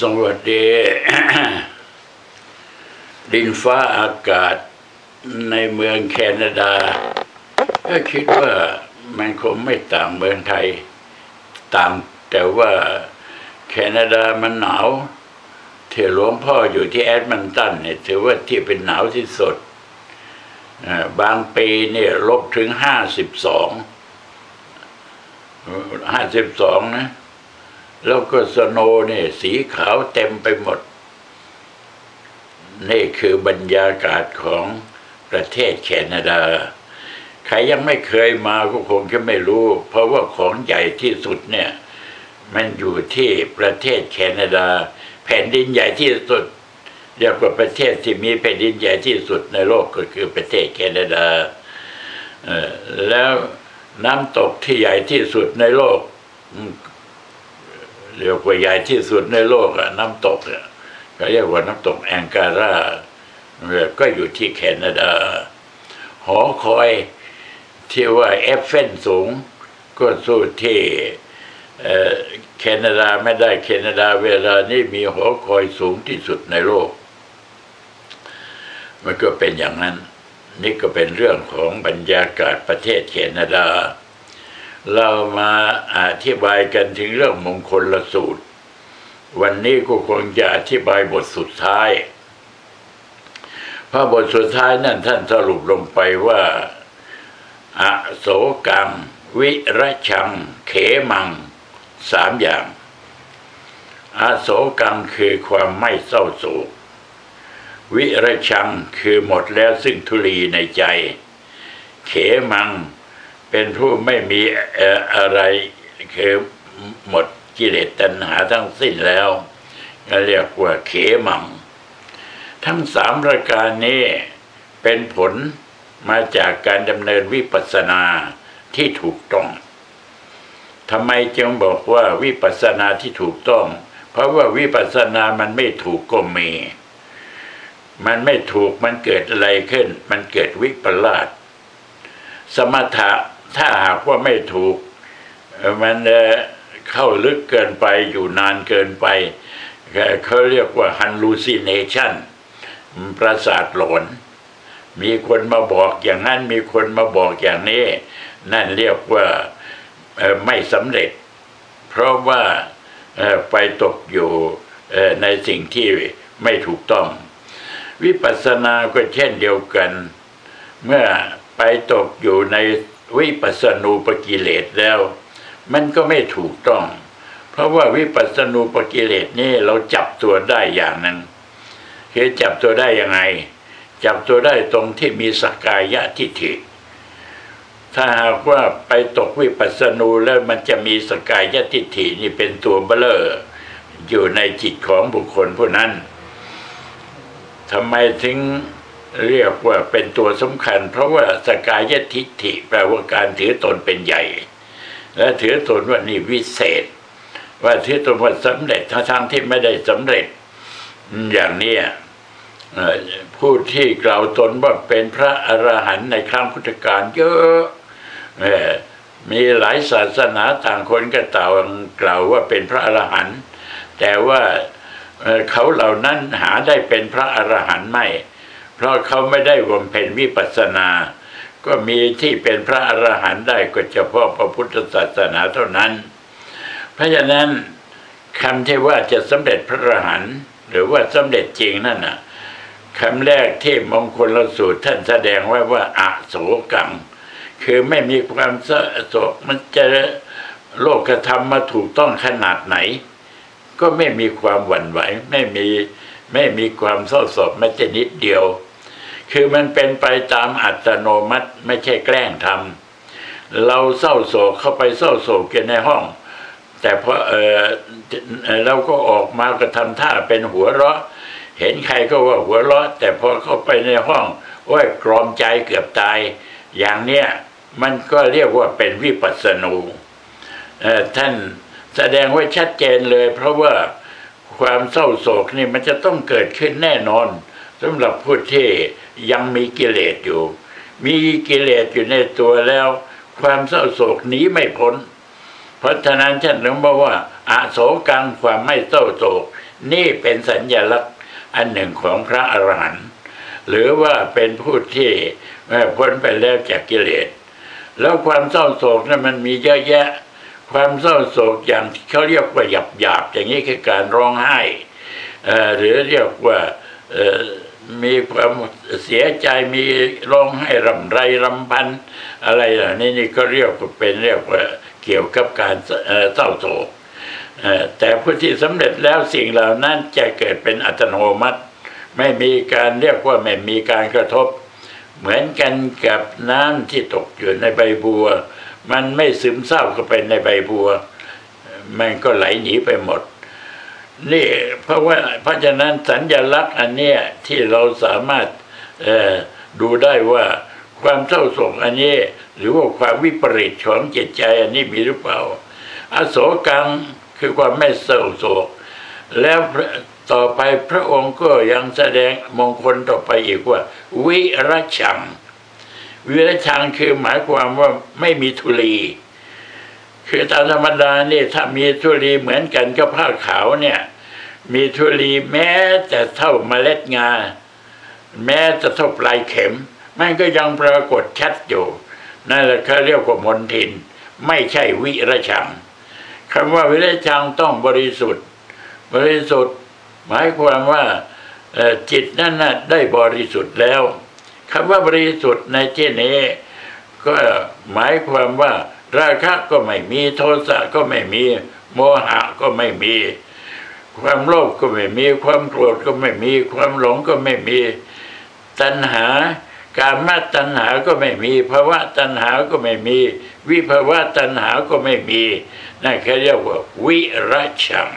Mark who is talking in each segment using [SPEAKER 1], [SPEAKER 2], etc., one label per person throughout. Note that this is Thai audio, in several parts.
[SPEAKER 1] สวัสดี ดินฟ้าอากาศในเมืองแคนาดา ก็คิดว่ามันคงไม่ต่างเมืองไทย ต่างแต่ว่าแคนาดามันหนาวที่หลวงพ่ออยู่ที่แอดมันตันเนี่ยถือว่าที่เป็นหนาวที่สุด บางปีเนี่ยลบถึงห้าสิบสองห้าสิบสองนะ แล้วก็สโนเนี่ยสีขาวเต็มไปหมด นี่คือบรรยากาศของประเทศแคนาดา ใครยังไม่เคยมาก็คงจะไม่รู้ เพราะว่าของใหญ่ที่สุดเนี่ย มันอยู่ที่ประเทศแคนาดา แผ่นดินใหญ่ที่สุดเรียกว่าประเทศที่มีแผ่นดินใหญ่ที่สุดในโลกก็คือประเทศแคนาดาแล้วน้ำตกที่ใหญ่ที่สุดในโลก เรียกว่าใหญ่ที่สุดในโลกอะน้ำตกเนี่ยเขาเรียกว่าน้ำตกไนแองการาเนี่ยก็อยู่ที่แคนาดา หอคอยที่ว่าไอเฟลสูง ก็สู้ที่แคนาดาไม่ได้แคนาดาเวลานี้มีหอคอยสูงที่สุดในโลก มันก็เป็นอย่างนั้น นี่ก็เป็นเรื่องของบรรยากาศประเทศแคนาดา เรามาอธิบายกันถึงเรื่องมงคลละสูตร วันนี้ก็คงจะอธิบายบทสุดท้ายเพราะบทสุดท้ายนั่นท่านสรุปลงไปว่า อโศกัง วิรชัง เขมังสามอย่าง อโศกังคือความไม่เศร้าโศก วิรชังคือหมดแล้วซึ่งทุลีในใจ เขมัง เป็นผู้ไม่มีอะไรคือหมดกิเลสตัณหาทั้งสิ้นแล้วเรียกว่าเขมัง ทั้งสามประการนี้เป็นผลมาจากการดำเนินวิปัสสนาที่ถูกต้องทำไมจึงบอกว่าวิปัสสนาที่ถูกต้อง เพราะว่าวิปัสสนามันไม่ถูกก็มี มันไม่ถูกมันเกิดอะไรขึ้น มันเกิดวิปลาสสมถะ ถ้าหากว่าไม่ถูก มันเข้าลึกเกินไปอยู่นานเกินไป เขาเรียกว่า hallucination ประสาทหลอนมีคนมาบอกอย่างนั้น มีคนมาบอกอย่างนี้ นั่นเรียกว่าไม่สำเร็จ เพราะว่าไปตกอยู่ในสิ่งที่ไม่ถูกต้อง วิปัสสนาก็เช่นเดียวกัน เมื่อไปตกอยู่ใน วิปัสสนูปกิเลสแล้ว มันก็ไม่ถูกต้อง เพราะว่าวิปัสสนูปกิเลสนี่เราจับตัวได้อย่างนึ่งคือจับตัวได้ยังไง จับตัวได้ตรงที่มีสกกายะทิฏฐิถ้าหากว่าไปตกวิปัสสนูแล้วมันจะมีสกกายะทิฏฐินี่เป็นตัวเบลออยู่ในจิตของบุคคลผู้นั้นทำไมถึง เรียกว่าเป็นตัวสำคัญ เพราะว่าสกายทิฏฐิแปลว่าการถือตนเป็นใหญ่ และถือตนว่านี่วิเศษ ว่าถือตนว่าสำเร็จทั้งทงๆที่ไม่ได้สำเร็จ อย่างนี้ผู้ที่กล่าวตนว่าเป็นพระอรหันต์ในครั้งพุทธกาลเยอะมีหลายศาสนาต่างคนก็ต่างกล่าวว่าเป็นพระอรหันต์แต่ว่าเอ่อเขาเหล่านั้นหาได้เป็นพระอรหันต์ไม่ เพราะเขาไม่ได้บำเพ็ญวิปัสสนา ก็มีที่เป็นพระอรหันต์ได้ก็เฉพาะพระพุทธศาสนาเท่านั้น เพราะฉะนั้นคำที่ว่าจะสำเร็จพระอรหันต์หรือว่าสำเร็จจริงนั่นน่ะคำแรกที่มงคลสูตรท่านแสดงไว้ว่าอโศกัง คือไม่มีความเศร้าโศกมันจะโลกธรรมมาถูกต้องขนาดไหน ก็ไม่มีความหวั่นไหว ไม่มีไม่มีความเศร้าโศกแม้แต่นิดเดียว คือมันเป็นไปตามอัตโนมัติไม่ใช่แกล้งทำเราเศร้าโศกเข้าไปเศร้าโศกกันในห้อง แต่พอเออเออเราก็ออกมาก็ทำท่าเป็นหัวเราะ เห็นใครก็ว่าหัวเราะ แต่พอเข้าไปในห้องโอ้ยกรอมใจเกือบตาย อย่างเนี้ยมันก็เรียกว่าเป็นวิปัสสนูท่านแสดงไว้ชัดเจนเลย เพราะว่าความเศร้าโศกนี่มันจะต้องเกิดขึ้นแน่นอน สำหรับผู้ที่ยังมีกิเลสอยู่ มีกิเลสอยู่ในตัวแล้ว ความเศร้าโศกหนีไม่พ้น เพราะฉะนั้นท่านถึงบอกว่าอาโศกังความไม่เศร้าโศก นี่เป็นสัญญลักษณ์อันหนึ่งของพระอรหันต์หรือว่าเป็นผู้ที่พ้นไปแล้วจากกิเลส แล้วความเศร้าโศกนั้นมันมีเยอะแยะ ความเศร้าโศกอย่างที่เขาเรียกว่าหยาบหยาบอย่างนี้คือการร้องไห้หรือเรียกว่า มีความเสียใจมีร้องไห้รำไรรำพัน อะไรเหล่านี้นี่ก็เรียกว่าเป็นเรียกว่าเกี่ยวกับการเศร้าโศกแต่ผู้ที่สำเร็จแล้วสิ่งเหล่านั้นจะเกิดเป็นอัตโนมัติ ไม่มีการเรียกว่าไม่มีการกระทบ เหมือนกันกับน้ำที่ตกอยู่ในใบบัว มันไม่ซึมซาเข้าไปในใบบัว มันก็ไหลหนีไปหมด นี่เพราะว่าเพราะฉะนั้นสัญญลักษณ์อันเนี้ยที่เราสามารถดูได้ว่าความเศร้าโศกอันนี้ หรือว่าความวิปริตของจิตใจอันนี้มีหรือเปล่า อโศกังคือความไม่เศร้าโศก แล้วต่อไปพระองค์ก็ยังแสดงมงคลต่อไปอีกว่า วิรชัง วิรชังคือหมายความว่าไม่มีทุลี คือตามธรรมดานี่ถ้ามีทุลีเหมือนกันกับผ้าขาวเนี่ย มีทุลีแม้แต่เท่าเมล็ดงา แม้จะเท่าปลายเข็ม มันก็ยังปรากฏชัดอยู่นั่นแหละเขาเรียกว่ามนทิน ไม่ใช่วิรชังคำว่าวิรชังต้องบริสุทธิ์ บริสุทธิ์ หมายความว่าจิตนั้นน่ะได้บริสุทธิ์แล้วคำว่าบริสุทธิ์ในที่นี้ ก็หมายความว่า ราคะก็ไม่มีโทสะก็ไม่มี โมหะก็ไม่มี ความโลภก็ไม่มี ความโกรธก็ไม่มี ความหลงก็ไม่มี ตัณหา การมาตัณหาก็ไม่มีภาวะตัณหาก็ไม่มี วิภาวะตัณหาก็ไม่มีนั่นเขาเรียกว่าวิรัชัง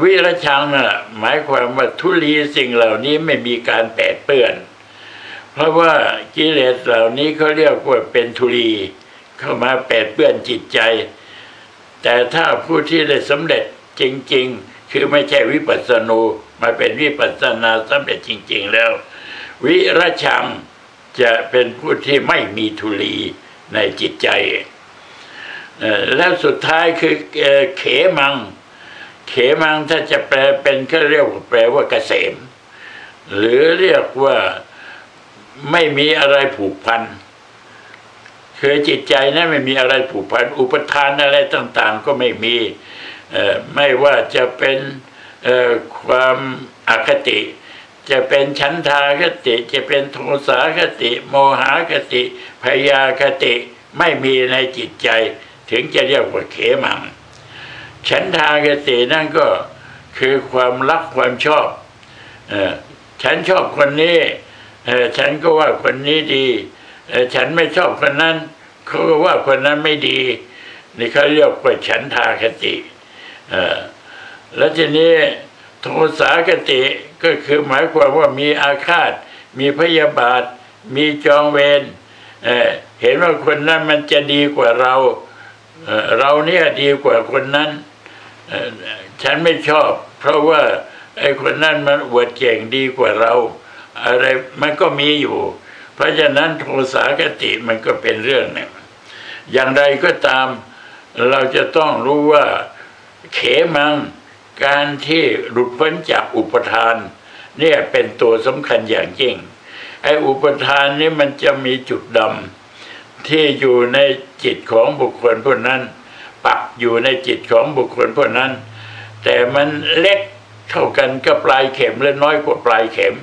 [SPEAKER 1] วิรชังนะ่ะหมายความว่าทุลีสิ่งเหล่านี้ไม่มีการแปดเปื้อน เพราะว่ากิเลสเหล่านี้เขาเรียกว่าเป็นทุลี เข้ามาแปดเปื้อนจิตใจ แต่ถ้าผู้ที่ได้สำเร็จจริง ๆ คือไม่ใช่วิปัสสนูมาเป็นวิปัสสนาสำเร็จจริง ๆ แล้ว วิรชังจะเป็นผู้ที่ไม่มีทุลีในจิตใจ แล้วสุดท้ายคือเขมัง เขมังถ้าจะแปลเป็นก็เรียกแปลว่าเกษม หรือเรียกว่าไม่มีอะไรผูกพัน คือจิตใจนั้นไม่มีอะไรผูกพันอุปทานอะไรต่าง ๆ ก็ไม่มีไม่ว่าจะเป็นความอคติ จะเป็นชั้นทาคติ จะเป็นโทสาคติ โมหคติพยาคติไม่มีในจิตใจ ถึงจะเรียกว่าเขมังฉันทากตินั่นก็คือความรักความชอบอฉันชอบคนนี้ฉันก็ว่าคนนี้ดี ฉันไม่ชอบคนนั้น เขาก็ว่าคนนั้นไม่ดี นี่เขาเรียกว่าฉันทาคติแล้วทีนี้โทสาคติก็คือหมายความว่ามีอาฆาต มีพยาบาท มีจองเวรเห็นว่าคนนั้นมันจะดีกว่าเราเราเนี่ยดีกว่าคนนั้น ฉันไม่ชอบ เพราะว่าไอ้คนนั้นมันอวดเก่งดีกว่าเรา อะไรมันก็มีอยู่ เพราะฉะนั้นโทสาคติมันก็เป็นเรื่องหนึ่ง อย่างไรก็ตามเราจะต้องรู้ว่าเขมังการที่หลุดพ้นจากอุปทาน เนี่ยเป็นตัวสำคัญอย่างยิ่งไอ้อุปทานนี้มันจะมีจุดดำที่อยู่ในจิตของบุคคลผู้นั้น ปักอยู่ในจิตของบุคคลผู้นั้น แต่มันเล็กเท่ากันกับปลายเข็มและน้อยกว่าปลายเข็ม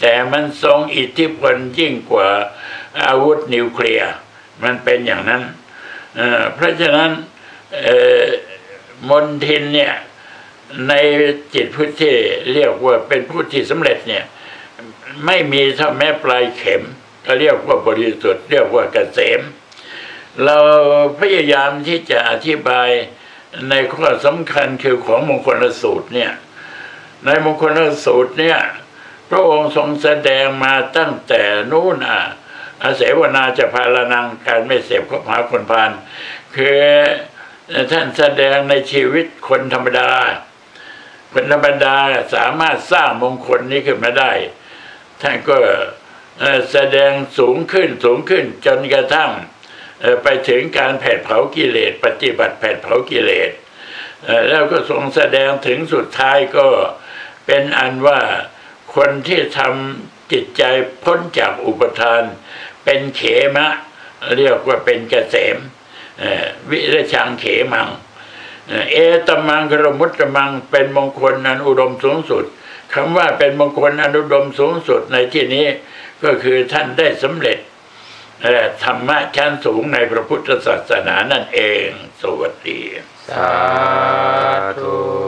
[SPEAKER 1] แต่มันทรงอิทธิพลยิ่งกว่าอาวุธนิวเคลียร์มันเป็นอย่างนั้นเพราะฉะนั้นมนทินเนี่ยในจิตผู้ที่เรียกว่าเป็นผู้ที่สำเร็จเนี่ยไม่มีเท่าแม้ปลายเข็ม ก็เรียกว่าบริสุทธิ์เรียกว่าเกษม เราพยายามที่จะอธิบายในข้อสำคัญคือของมงคลสูตรเนี่ยในมงคลสูตรเนี่ย ระองค์ทรงแสดงมาตั้งแต่นู้นอะอาเสวนาจะพาลนังการไม่เสพก็หาคนพานคือท่านแสดงในชีวิตคนธรรมดา คนธรรมดาสามารถสร้างมงคลนี้ขึ้นมาได้ ท่านก็แสดงสูงขึ้นสูงขึ้นจนกระทั่งไปถึงการแผดเผากิเลส ปฏิบัติแผดเผากิเลสแล้วก็ทรงแสดงถึงสุดท้ายก็เป็นอันว่า คนที่ทำจิตใจพ้นจากอุปทาน เป็นเขมะ เรียกว่าเป็นเกษมวิรชังเขมัง เอตมังกรมุตตมังเป็นมงคลอันอุดมสูงสุดคำว่าเป็นมงคลอันอุดมสูงสุดในที่นี้ก็คือท่านได้สำเร็จธรรมะชั้นสูงในพระพุทธศาสนานั่นเอง สวัสดี
[SPEAKER 2] สาธุ